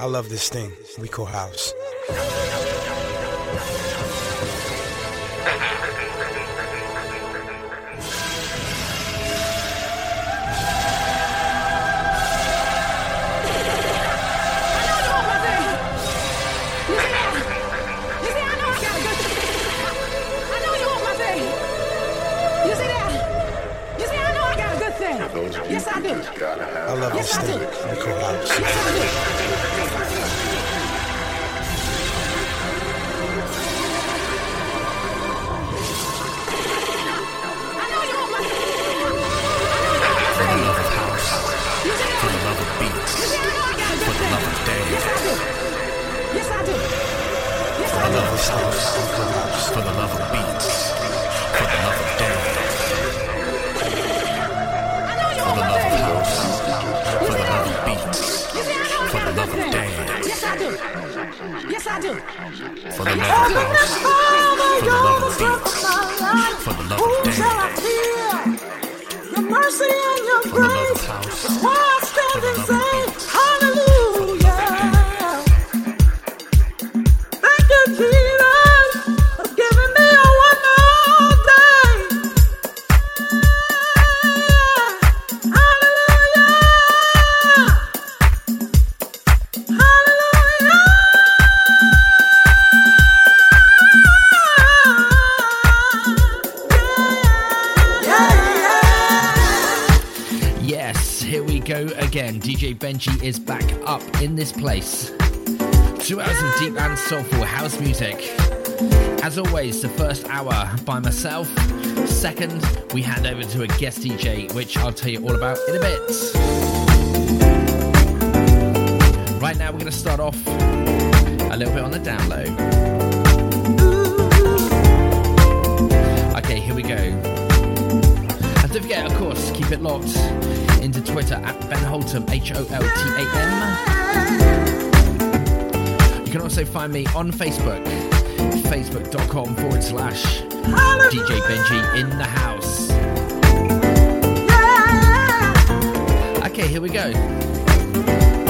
I love this thing we call house. do. I love Yes, this I thing do. we call house. Yes, I do. For the love of house, for the love of beats, for the love of dance, Yes, I do. Yes, for the love of house, for the love of beats, Yes, I do. for the love of house, for the love of beats, for the love of dance, Your mercy and your the love of grace. Benji is back up in this place. Two hours of deep and soulful house music. As always, the first hour by myself. Second, we hand over to a guest DJ, which I'll tell you all about in a bit. Right now, we're going to start off a little bit on the down low. Okay, here we go. And don't forget, of course, keep it locked into Twitter at Ben Holtam, H O L T A M. You can also find me on Facebook, facebook.com forward slash DJ Benji in the house. Okay, here we go.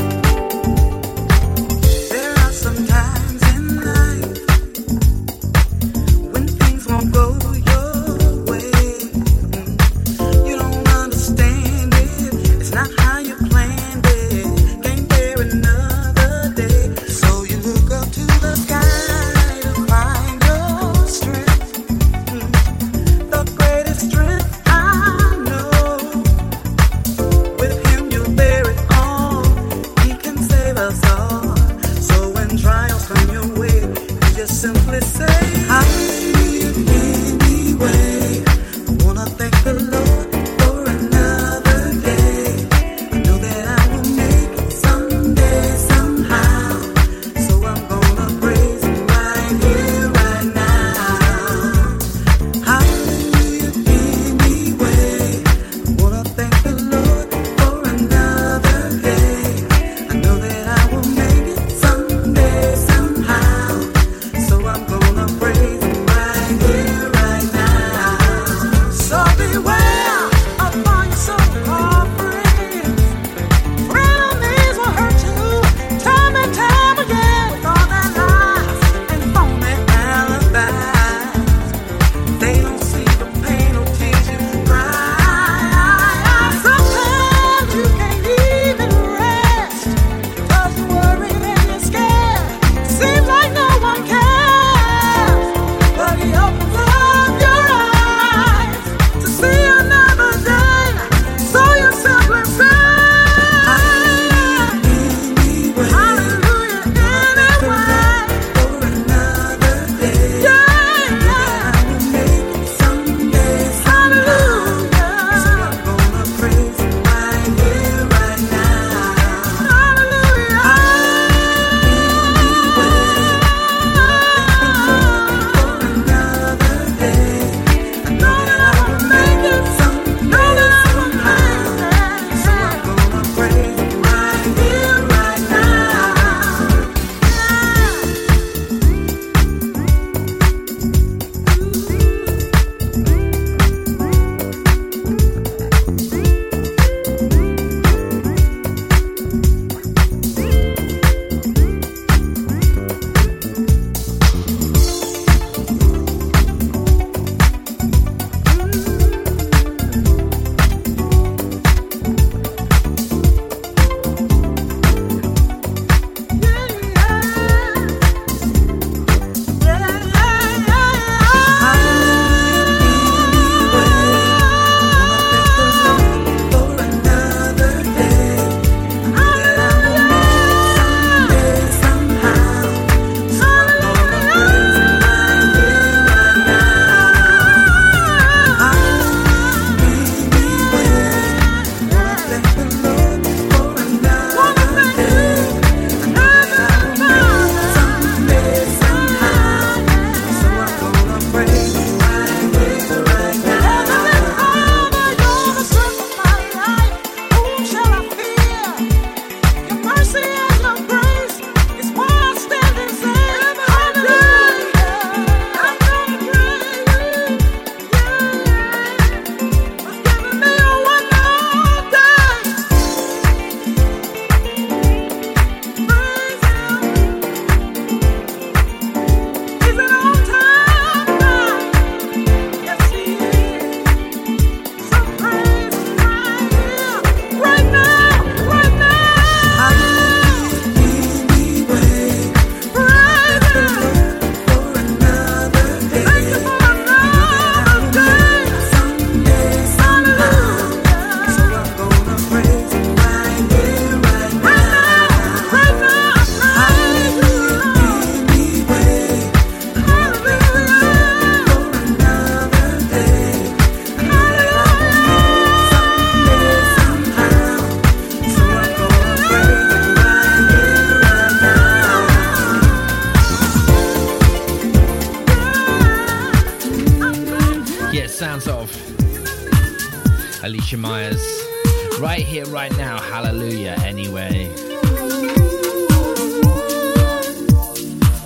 Alicia Myers. Right here, right now. Hallelujah, anyway.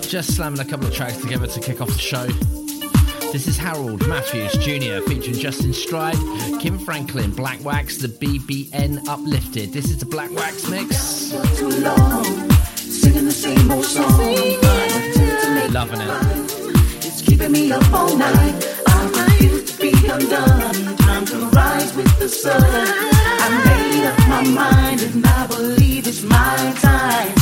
Just slamming a couple of tracks together to kick off the show. This is Harold Matthews Jr. featuring Justin Stride, Kim Franklin, Black Wax, the BBN Uplifted. This is the Black Wax mix. Loving it. It's keeping me up all night. I refuse to be undone. With the sun. I made up my mind and I believe it's my time.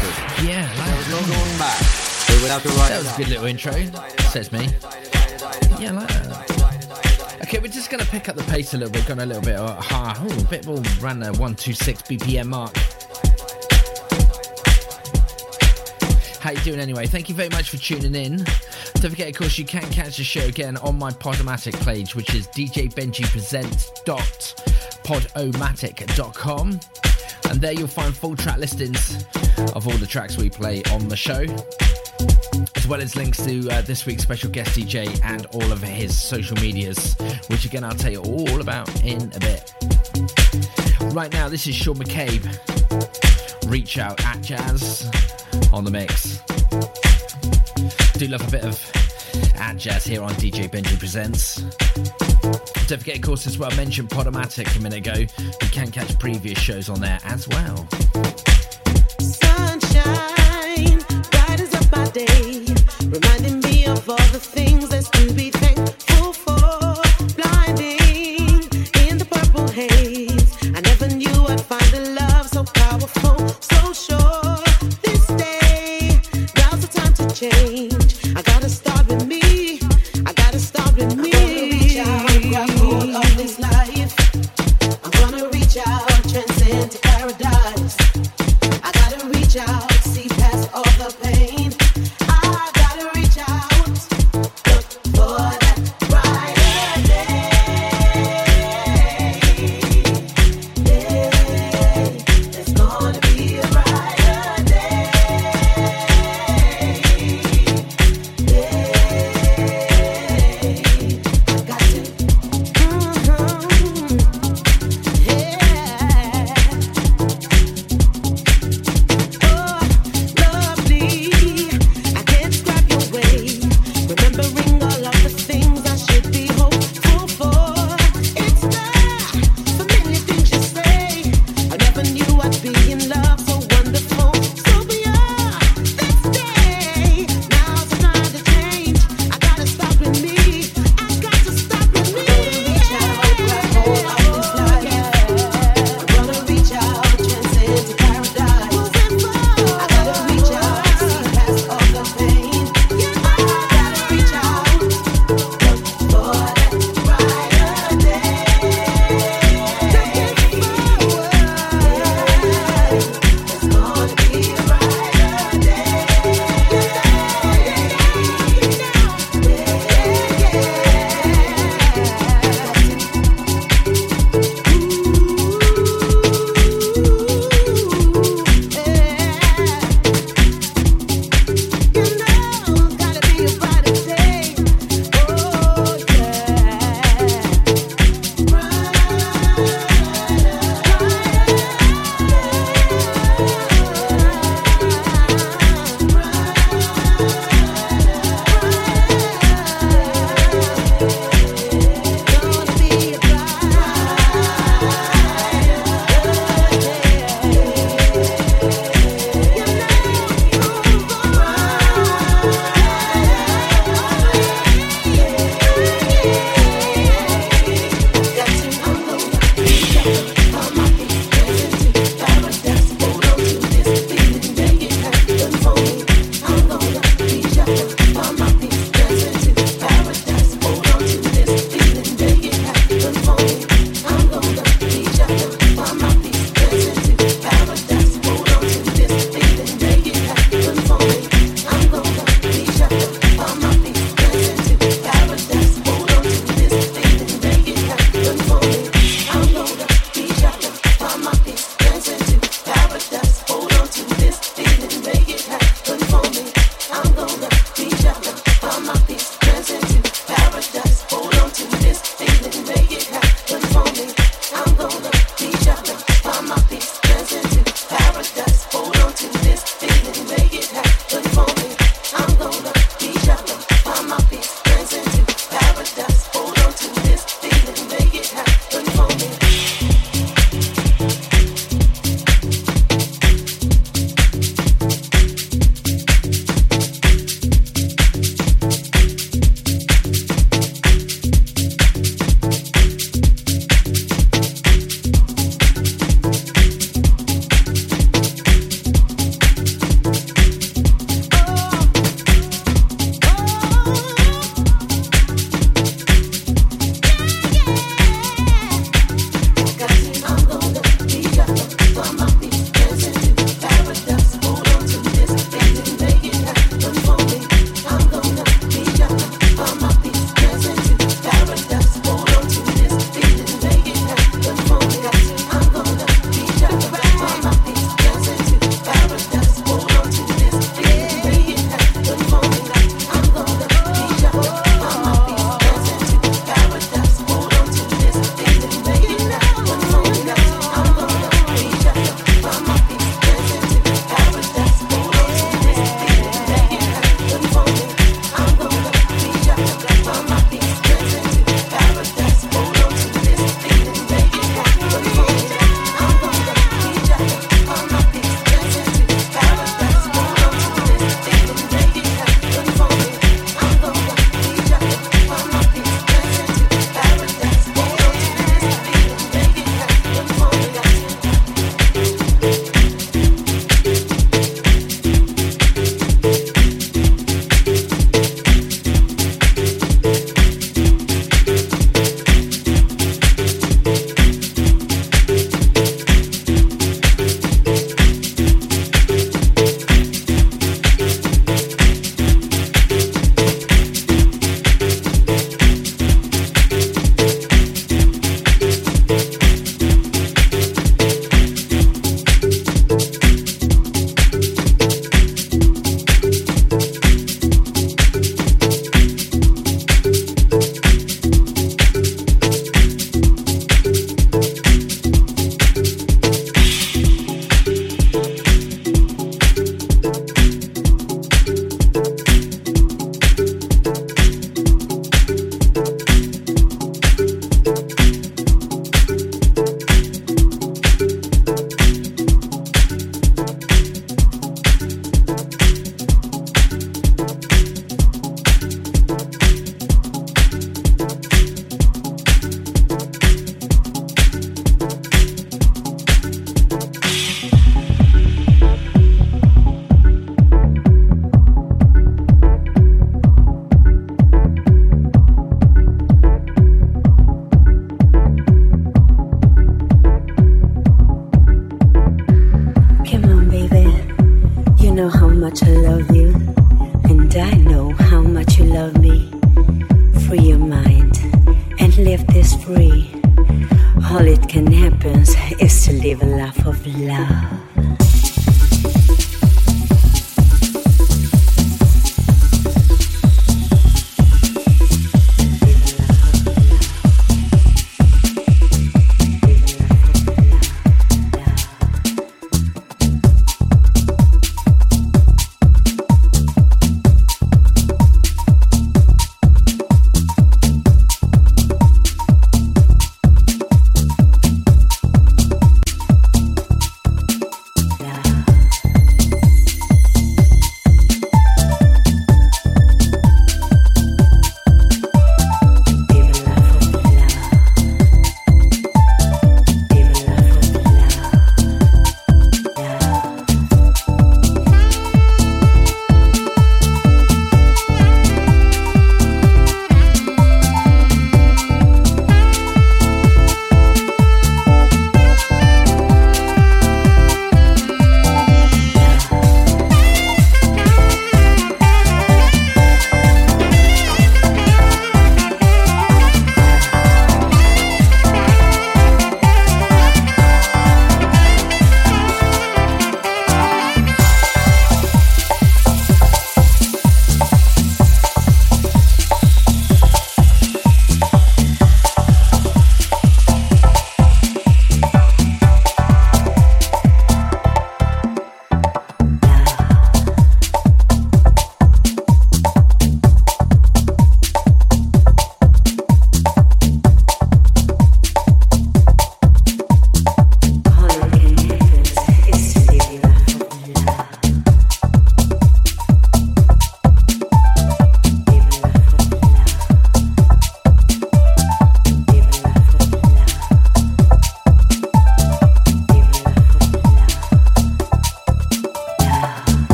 Twisted. Yeah, like, No going back. They would have to write that was a good little intro, says me. Yeah, I like that. Okay, we're just going to pick up the pace a little bit, gone a little bit uh, high, oh, a bit more around the 126 BPM mark. How you doing anyway? Thank you very much for tuning in. Don't forget, of course, you can catch the show again on my Podomatic page, which is djbenjipresents.podomatic.com. And there you'll find full track listings of all the tracks we play on the show, as well as links to uh, this week's special guest DJ and all of his social medias, which again I'll tell you all about in a bit. Right now, this is Sean McCabe. Reach out at Jazz on the mix. Do love a bit of Jazz here on DJ Benji Presents. Don't forget, of course, as well, I mentioned Podomatic a minute ago. You can catch previous shows on there as well. Sunshine up my day, reminding me of all the things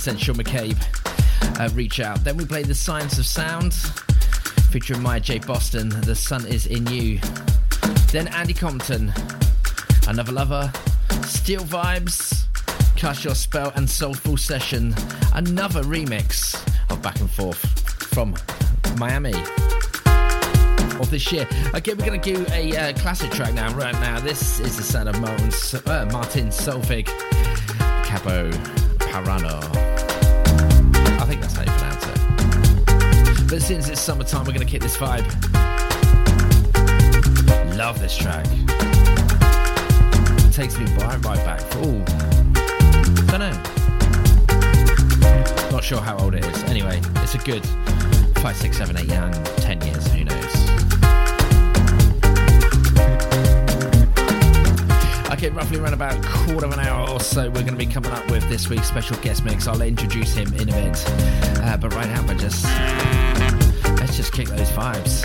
Sean McCabe, uh, Reach Out. Then we played The Science of Sound, featuring Maya J. Boston, The Sun Is In You. Then Andy Compton, Another Lover, Steel Vibes, Cast Your Spell, and Soulful Session. Another remix of Back and Forth from Miami of this year. Okay, we're going to do a uh, classic track now. Right now, this is the sound of Martin, uh, Martin Solveig, Parano. But since it's summertime, we're going to kick this vibe. Love this track. It takes me right, right back. Ooh, don't know. Not sure how old it is. Anyway, it's a good five, six, seven, eight, nine, ten years. Who knows? Okay, roughly around about a quarter of an hour or so, we're going to be coming up with this week's special guest mix. I'll introduce him in a bit. Uh, but right now, we're just let's just kick those vibes.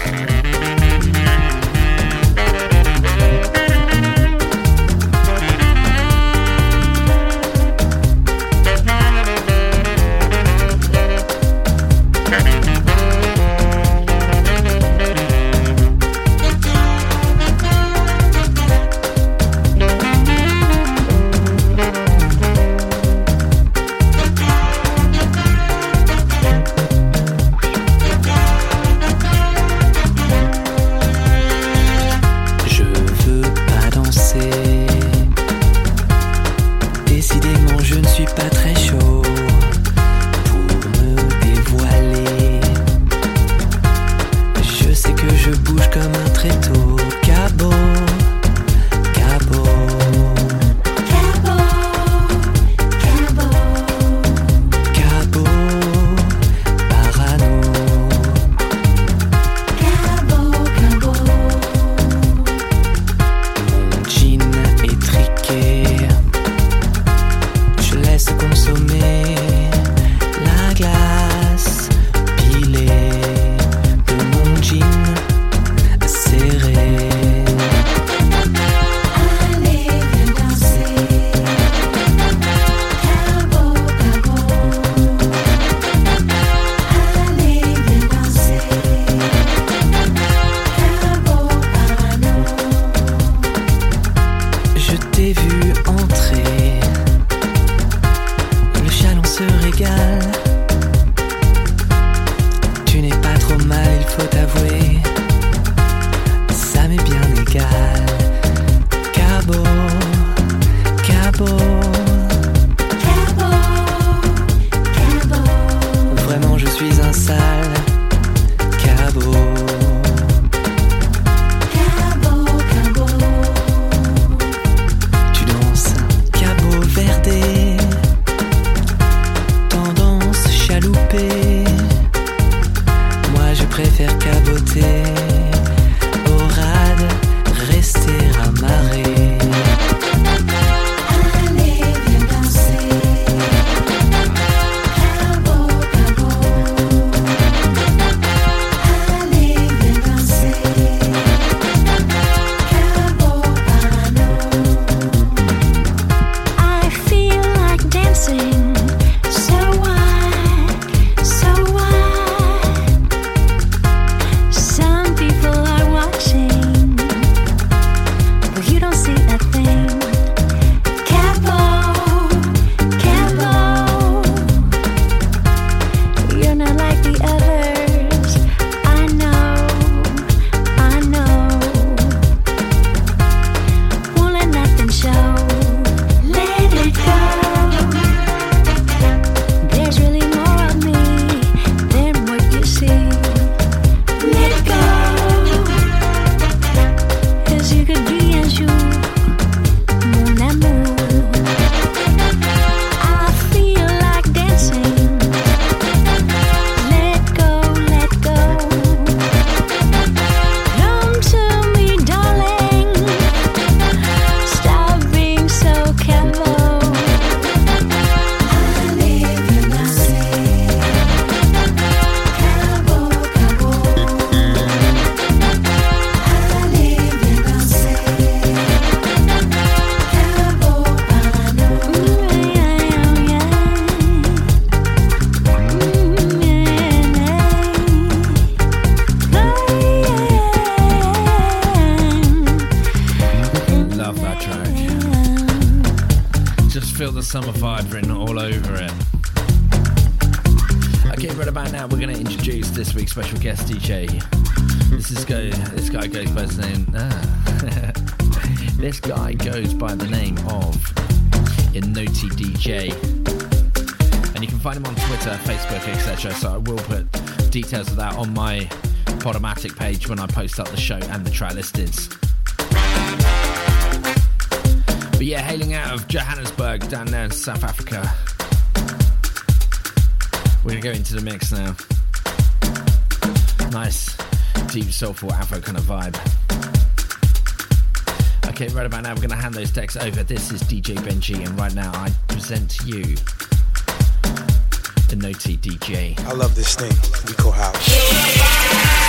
Page when I post up the show and the track listings. But yeah, hailing out of Johannesburg down there in South Africa. We're gonna go into the mix now. Nice, deep, soulful Afro kind of vibe. Okay, right about now, we're gonna hand those decks over. This is DJ Benji, and right now I present you the Noti DJ. I love this thing. We call house.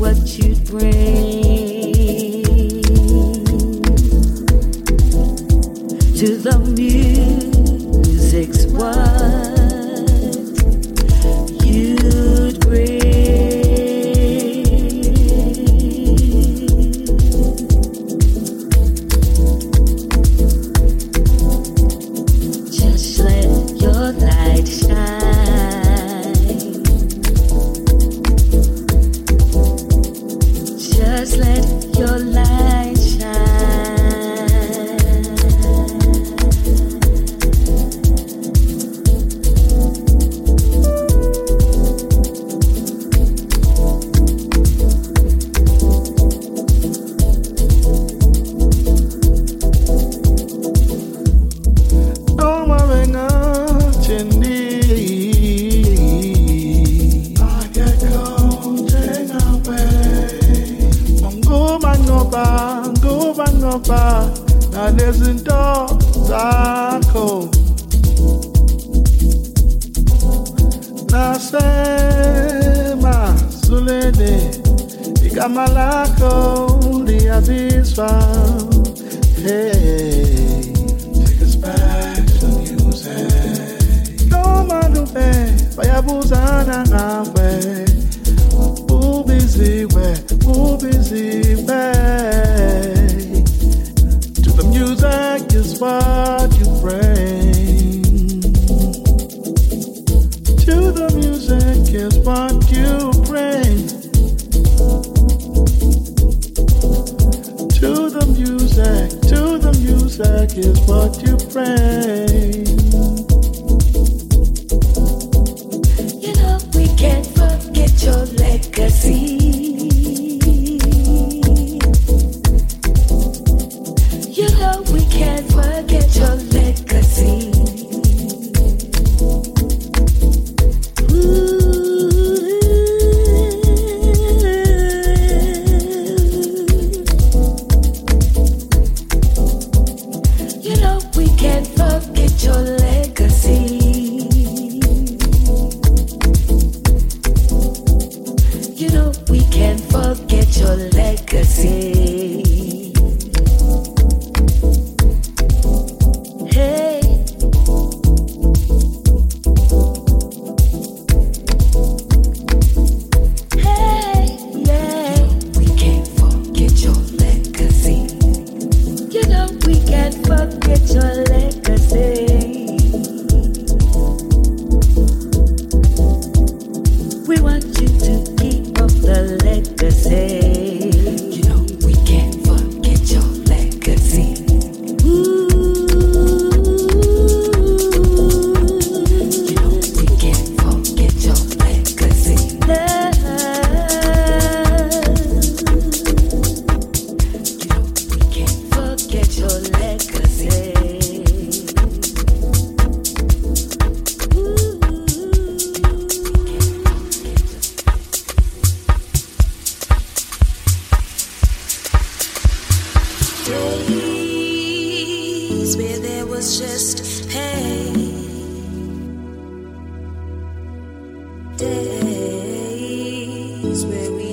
What you'd bring. Days where we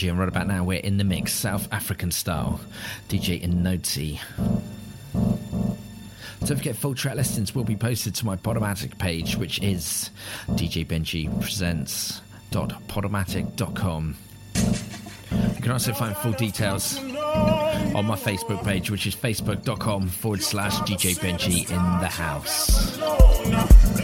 Benji, and right about now we're in the mix, South African style, DJ Inoti. Don't forget, full track listings will be posted to my Podomatic page, which is DJ Benji Presents www.podomatic.com. You can also find full details on my Facebook page, which is facebook.com forward slash DJ Benji in the house.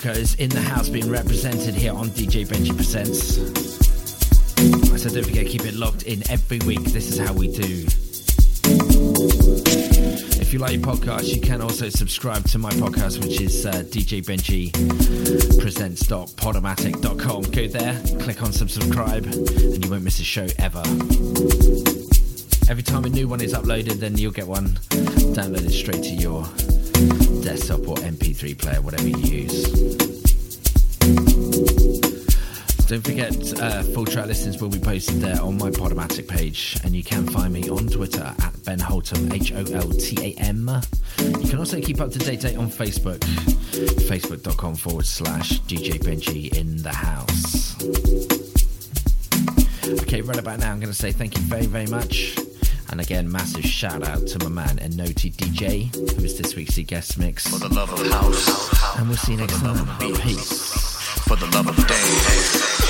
South is in the house being represented here on DJ Benji Presents. So don't forget, keep it locked in every week. This is how we do. If you like your podcast, you can also subscribe to my podcast, which is uh, DJ Benji presents.podomatic.com. Go there, click on subscribe, and you won't miss a show ever. Every time a new one is uploaded, then you'll get one downloaded straight to your desktop or MP3 player, whatever you use. Don't forget, uh, full track listings will be posted there on my Podomatic page, and you can find me on Twitter at Ben Holtam, H O L T A M. You can also keep up to date on Facebook, facebook.com forward slash DJ Benji in the house. Okay, right about now, I'm going to say thank you very, very much. And again, massive shout out to my man Enoti DJ, who is this week's guest mix. For the love of house. And we'll see you next time. Peace. For the love of dance.